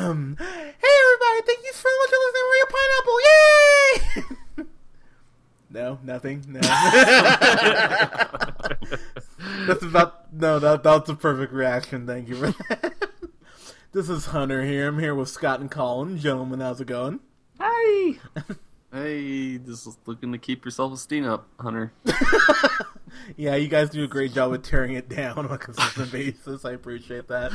Um, hey everybody, thank you so much for listening to Real Pineapple. Yay! no, nothing. No. that's about no. That that's a perfect reaction. Thank you for that. this is Hunter here. I'm here with Scott and Colin. Gentlemen, how's it going? Hi. Hey, just looking to keep your self esteem up, Hunter. yeah, you guys do a great job of tearing it down on a consistent basis. I appreciate that.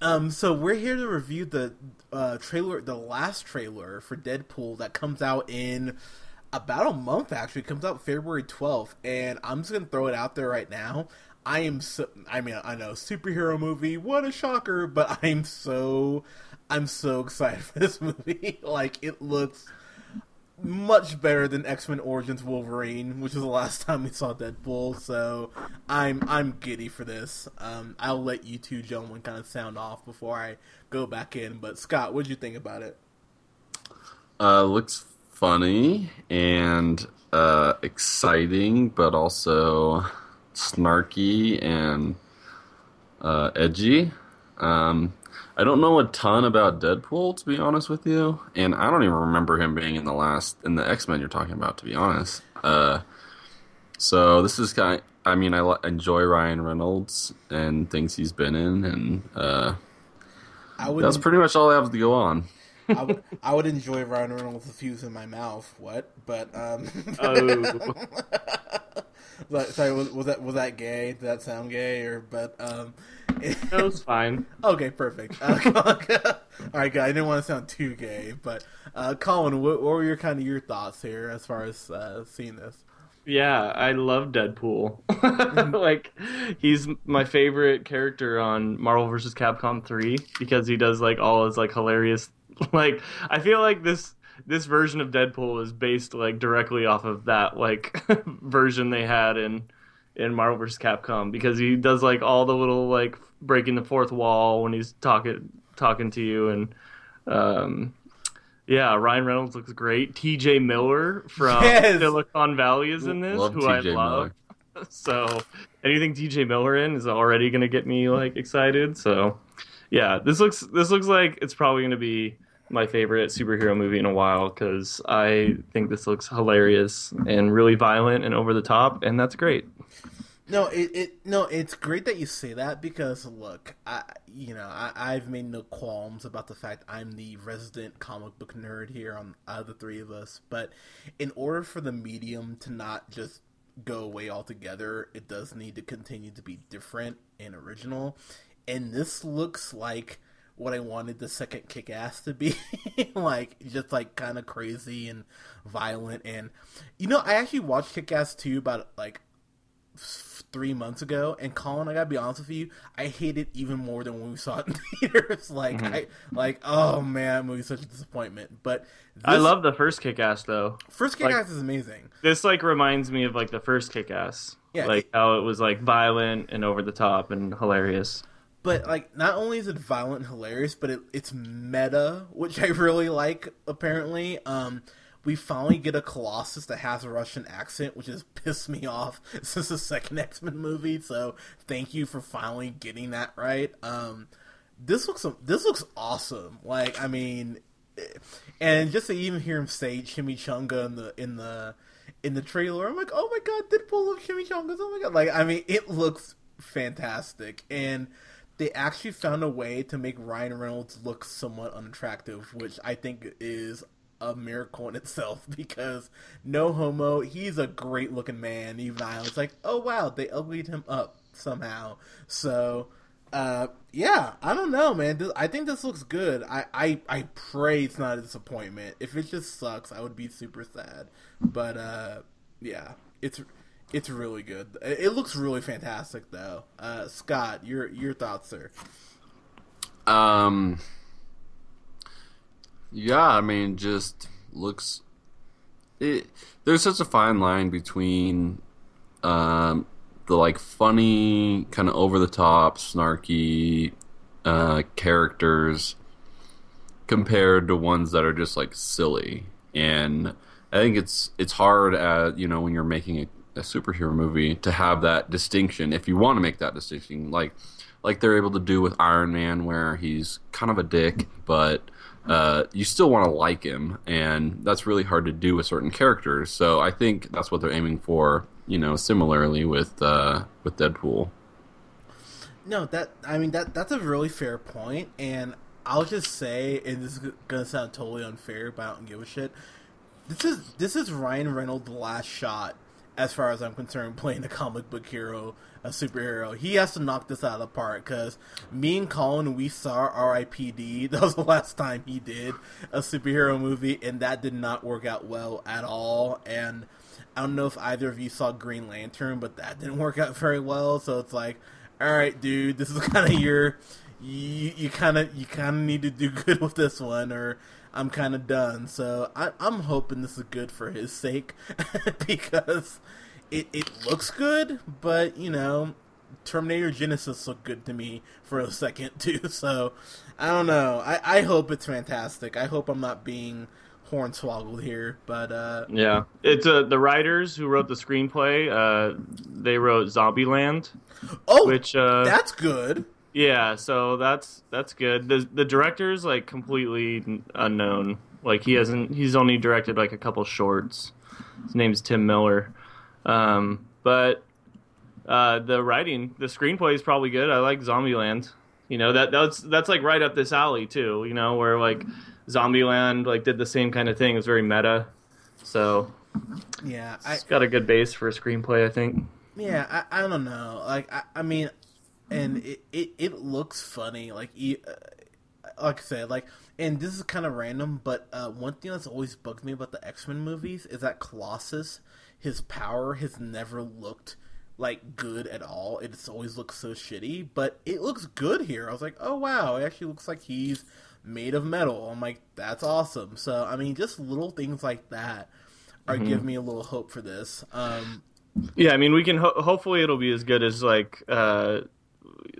Um, so we're here to review the uh, trailer, the last trailer for Deadpool that comes out in about a month. Actually, it comes out February twelfth, and I'm just gonna throw it out there right now. I am so. I mean, I know superhero movie. What a shocker! But I'm so. I'm so excited for this movie. like it looks much better than X Men Origins Wolverine, which is the last time we saw Deadpool. So I'm I'm giddy for this. Um, I'll let you two gentlemen kind of sound off before I go back in. But Scott, what did you think about it? Uh, looks funny and uh, exciting, but also snarky and uh, edgy. Um, I don't know a ton about Deadpool to be honest with you, and I don't even remember him being in the last in the X Men you're talking about to be honest. Uh, so this is kind. Of, I mean, I li- enjoy Ryan Reynolds and things he's been in, and uh, I that's pretty much all I have to go on. I would, I would enjoy Ryan Reynolds with fuse in my mouth. What? But um. Oh. But, sorry, was, was that was that gay? Did that sound gay? Or but um. that was fine. Okay, perfect. Uh, all right, good. I didn't want to sound too gay, but uh, Colin, what, what were your kind of your thoughts here as far as uh, seeing this? Yeah, I love Deadpool. like, he's my favorite character on Marvel vs. Capcom 3 because he does like all his like hilarious. Like, I feel like this this version of Deadpool is based like directly off of that like version they had in in Marvel vs. Capcom because he does like all the little like breaking the fourth wall when he's talking talking to you and um yeah, Ryan Reynolds looks great. T.J. Miller from Yes! Silicon Valley is in this, Love who I T.J. love. So anything T.J. Miller in is already going to get me like excited. So yeah, this looks this looks like it's probably going to be my favorite superhero movie in a while because I think this looks hilarious and really violent and over the top, and that's great. No, it, it no, it's great that you say that because look, I you know I, I've made no qualms about the fact I'm the resident comic book nerd here on out of the three of us. But in order for the medium to not just go away altogether, it does need to continue to be different and original. And this looks like what I wanted the second kick ass to be. like just like kind of crazy and violent and you know, I actually watched Kick Ass 2 about like three months ago, and Colin, I gotta be honest with you, I hate it even more than when we saw it in theaters. Like, mm-hmm. I like, oh man, that movie's such a disappointment. But I love the first Kick Ass though. first Kick like- Ass is amazing. This like reminds me of like the first Kick Ass. Yeah, like it- how it was like violent and over the top and hilarious. But like, not only is it violent and hilarious, but it, it's meta, which I really like. Apparently, um, we finally get a Colossus that has a Russian accent, which has pissed me off since the second X Men movie. So thank you for finally getting that right. Um, this looks this looks awesome. Like, I mean, and just to even hear him say chimichanga in the in the in the trailer, I'm like, oh my god, Deadpool of chimichangas. Oh my god, like, I mean, it looks fantastic and they actually found a way to make Ryan Reynolds look somewhat unattractive, which I think is a miracle in itself because no homo, he's a great looking man. Even I was like, oh wow, they uglied him up somehow. So, uh, yeah, I don't know, man. This, I think this looks good. I, I, I pray it's not a disappointment. If it just sucks, I would be super sad. But, uh, yeah, it's it's really good. It looks really fantastic, though. Uh, Scott, your your thoughts, sir? Um. Yeah, I mean, just looks. It there's such a fine line between, um, the like funny, kind of over the top, snarky, uh, characters, compared to ones that are just like silly. And I think it's it's hard at you know when you're making a, a superhero movie to have that distinction if you want to make that distinction. Like like they're able to do with Iron Man, where he's kind of a dick, but uh, you still want to like him, and that's really hard to do with certain characters. So I think that's what they're aiming for. You know, similarly with uh, with Deadpool. No, that I mean that that's a really fair point, and I'll just say, and this is gonna sound totally unfair, but I don't give a shit. This is this is Ryan Reynolds' last shot, as far as I'm concerned, playing a comic book hero, a superhero. He has to knock this out of the park because me and Colin, we saw R.I.P.D. That was the last time he did a superhero movie, and that did not work out well at all. And I don't know if either of you saw Green Lantern, but that didn't work out very well. So it's like, all right, dude, this is kind of your you you kind of you kind of need to do good with this one, or I'm kind of done. So I, I'm hoping this is good for his sake because it it looks good, but you know, Terminator Genisys looked good to me for a second too. So I don't know. I I hope it's fantastic. I hope I'm not being hornswoggled here, but uh, Yeah, it's uh, the writers who wrote the screenplay. Uh, they wrote Zombieland, oh, which uh, that's good. Yeah, so that's that's good. The the director's like completely unknown. Like he hasn't. He's only directed like a couple shorts. His name's Tim Miller, um, but uh, the writing, the screenplay is probably good. I like Zombieland. You know that that's that's like right up this alley too. You know where like Zombieland like did the same kind of thing. It's very meta. So Yeah, I it's got a good base for a screenplay, I think. Yeah, I, I don't know. Like, I, I mean, and it, it, it looks funny. Like, uh, like I said, like, and this is kind of random, but uh, one thing that's always bugged me about the X Men movies is that Colossus, his power has never looked like good at all. It's always looked so shitty, but it looks good here. I was like, oh wow, it actually looks like he's made of metal. I'm like, that's awesome. So, I mean, just little things like that are give me a little hope for this. Um, Yeah, I mean, we can ho- hopefully it'll be as good as like uh,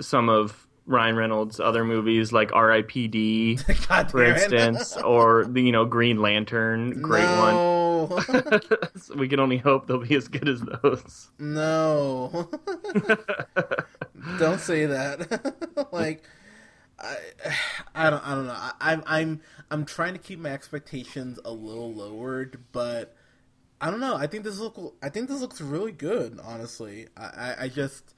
some of Ryan Reynolds' other movies, like R.I.P.D. For instance, or the you know Green Lantern, great one. So we can only hope they'll be as good as those. no. don't say that. like, I, I don't, I don't know. I, I'm, I'm, I'm trying to keep my expectations a little lowered, but I don't know. I think this look, I think this looks really good. Honestly, I, I, I just,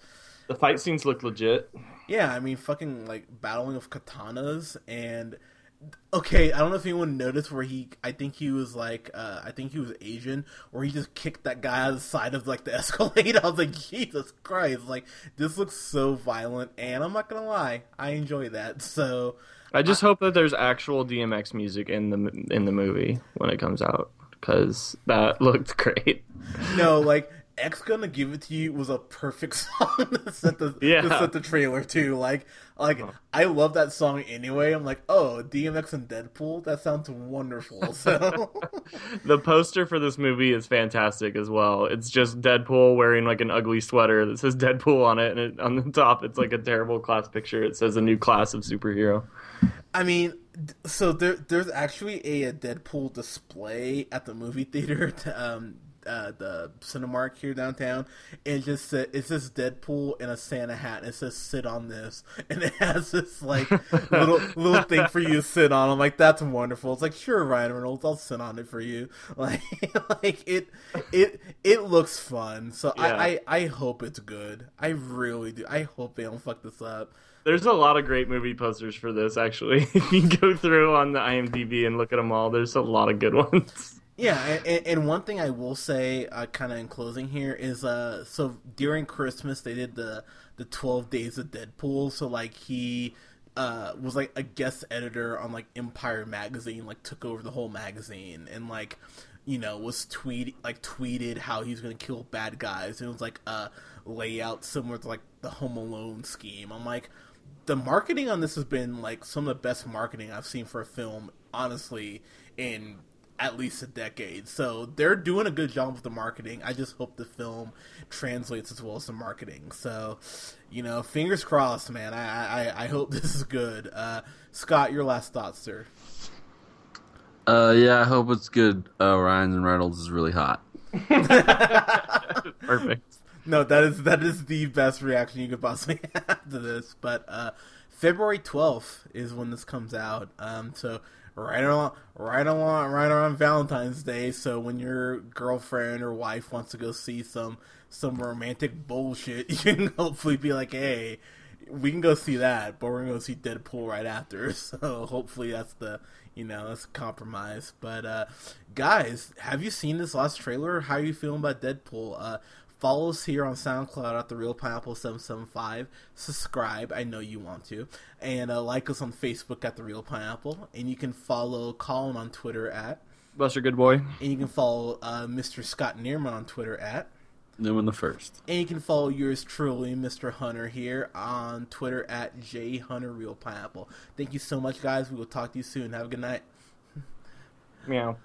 The fight scenes look legit. yeah. I mean, fucking like battling of katanas and. Okay, I don't know if anyone noticed where he. I think he was like. Uh, I think he was Asian, where he just kicked that guy out of the side of like the Escalade. I was like, Jesus Christ! Like this looks so violent, and I'm not gonna lie, I enjoy that. So I just hope that there's actual DMX music in the in the movie when it comes out because that looked great. no, like X gonna give it to you was a perfect song to set the Yeah. to set the trailer too. Like like I love that song anyway. I'm like, oh, DMX and Deadpool. That sounds wonderful. So The poster for this movie is fantastic as well. It's just Deadpool wearing like an ugly sweater that says Deadpool on it, and it, on the top it's like a terrible class picture. It says a new class of superhero. I mean, so there there's actually a, a Deadpool display at the movie theater, um, uh, the Cinemark here downtown, and just sa- it says Deadpool in a Santa hat, and it says "sit on this," and it has this like little little thing for you to sit on. I'm like, that's wonderful. It's like, sure, Ryan Reynolds, I'll sit on it for you. Like, like it it it looks fun. So Yeah. I, I I hope it's good. I really do. I hope they don't fuck this up. There's a lot of great movie posters for this actually. if you go through on the IMDb and look at them all, there's a lot of good ones. Yeah, and, and- one thing I will say, uh, kind of in closing here, is uh, so during Christmas they did the the Twelve Days of Deadpool. So like he uh was like a guest editor on like Empire magazine, like took over the whole magazine, and like you know was tweet like tweeted how he's gonna kill bad guys. It was like a layout similar to like the Home Alone scheme. I'm like. The marketing on this has been like some of the best marketing I've seen for a film, honestly, in at least a decade. So they're doing a good job with the marketing. I just hope the film translates as well as the marketing. So, you know, fingers crossed, man. I I, I hope this is good. Uh, Scott, your last thoughts, sir. Uh, yeah, I hope it's good. Uh, Ryan and Reynolds is really hot. Perfect. no, that is that is the best reaction you could possibly have to this. But uh, February twelfth is when this comes out. Um, so right along, right along, right around Valentine's Day. So when your girlfriend or wife wants to go see some some romantic bullshit, you can hopefully be like, hey. We can go see that, but we're gonna go see Deadpool right after. So hopefully that's the you know that's a compromise. But uh, guys, have you seen this last trailer? How are you feeling about Deadpool? Uh, follow us here on SoundCloud at the Real Pineapple Seven Seven Five. Subscribe, I know you want to, and uh, like us on Facebook at the Real Pineapple. And you can follow Colin on Twitter at, Buster Good Boy. and you can follow uh, Mr. Scott Neerman on Twitter at. New in the first. And you can follow yours truly, Mr. Hunter, here on Twitter at J Hunter Real Pineapple. Thank you so much, guys. We will talk to you soon. Have a good night. Meow.